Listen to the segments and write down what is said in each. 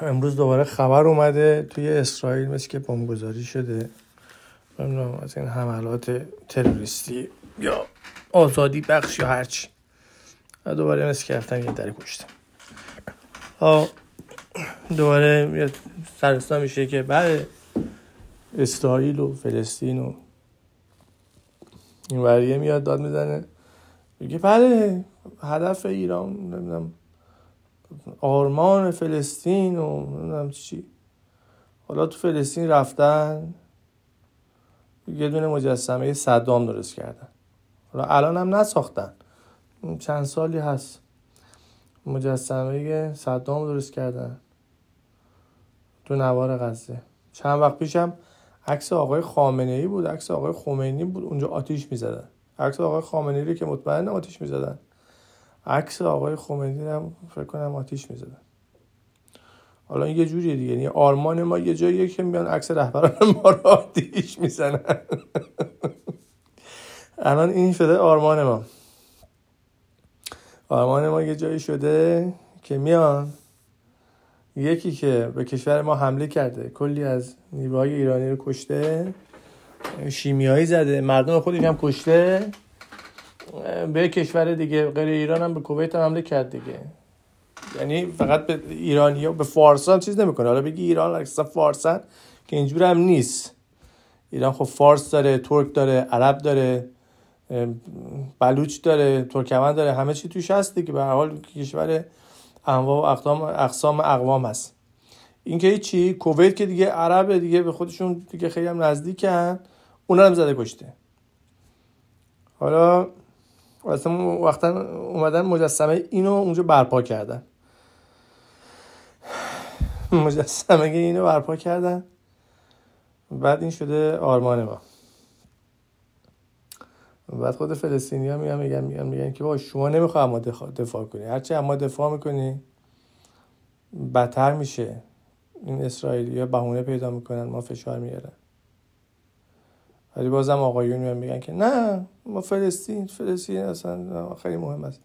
امروز دوباره خبر اومده توی اسرائیل مثل که بمبگذاری شده. نمی‌دونم از این حملات تروریستی یا آزادی بخش یا هرچی دوباره مثل که رفتن یه دری کشتن دوباره یه میشه که بعد اسرائیل و فلسطین و این وریه میاد داد می‌زنه. میگه بله هدف ایران نمی‌دونم آرمان فلسطین و نمی‌دونم چی. حالا تو فلسطین رفتن یه دونه مجسمه صدام درست کردن. حالا الان هم نساختن. چند سالی هست. مجسمه صدام درست کردن. تو نوار غزه. چند وقت پیشم عکس آقای خامنه ای بود عکس آقای خمینی بود. اونجا آتیش می‌زدن. عکس آقای خامنه ای که مطمئن آتیش می‌زدن. عکس آقای خمینی هم فکر کنم آتیش می‌زدن. حالا یه جوریه دیگه. یعنی آرمان ما یه جاییه که میان عکس رهبران ما رو آتیش می‌زنن. الان این شده آرمان ما. آرمان ما یه جایی شده که میان. یکی که به کشور ما حمله کرده. کلی از نیروهای ایرانی رو کشته. شیمیایی زده. مردم خودش هم کشته. به کشور دیگه غیر ایران هم به کویت هم حمله کرد دیگه. یعنی فقط به ایرانی ها به فارسان چیز نمی‌کنه. حالا بگی ایران اکثر فارسن که اینجور هم نیست. ایران خب فارس داره ترک داره عرب داره بلوچ داره ترکمن داره همه چی توش هست دیگه. به هر حال کشور انواع و اقسام اقسام اقوام هست. این که چی کویت که دیگه عربه دیگه به خودشون دیگه خیلی هم نزدیکن اونا هم زده کشته. حالا وقتا وقتا اومدن مجسمه اینو اونجا برپا کردن. مجسمه اینو برپا کردن. بعد این شده آرمان ما. بعد خود فلسطینی ها میگن میگن میگن میگن که با شما نمی‌خواه اما دفاع کنی. هرچی اما دفاع می‌کنی بدتر میشه. این اسرائیلی ها بهونه پیدا می‌کنن ما فشار میارن. ولی بازم آقایون میان میگن که نه ما فلسطین فلسطین اصلا خیلی مهم است.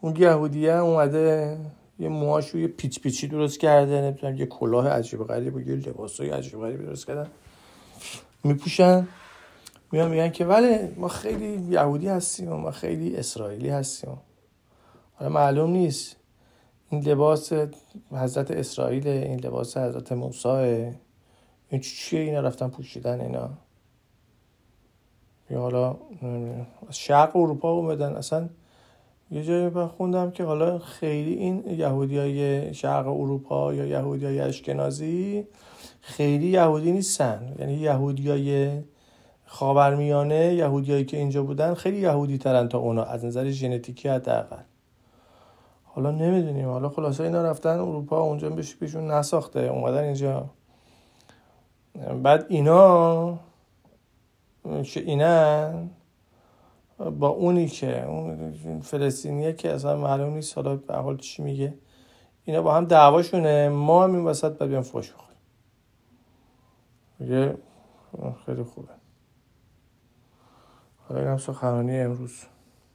اون یهودیه اومده یه موهاشو یه پیچ پیچی درست کرده نمی‌تونم یه کلاه عجیب غریب و یه لباسای عجیب غریب درست کردن. میپوشن میان میگن که ولی ما خیلی یهودی هستیم و ما خیلی اسرائیلی هستیم. حالا معلوم نیست. این لباس حضرت اسرائیل این لباس حضرت موسی این چیه اینا رفتن پوشیدن اینا؟ یا حالا از شرق اروپا اومدن. اصلا یه جایی خوندم که حالا خیلی این یهودی های شرق اروپا یا یهودی های اشکنازی خیلی یهودی نیستن. یعنی یهودی های خاورمیانه یهودیایی که اینجا بودن خیلی یهودی ترن تا اونا از نظر ژنتیکی حداقل. حالا نمی‌دونیم. حالا خلاصه اینا رفتن اروپا اونجا بهش بهشون نساخته. اومدن اینجا. بعد اینا اینا با اونی که اون فلسطینیه که اصلا معلوم نیست حالا به حال چی میگه اینا با هم دعواشونه ما هم این وسط باید بیان فوش بخوریم. میگه خیلی خوبه. حالا این هم سخنرانی امروز.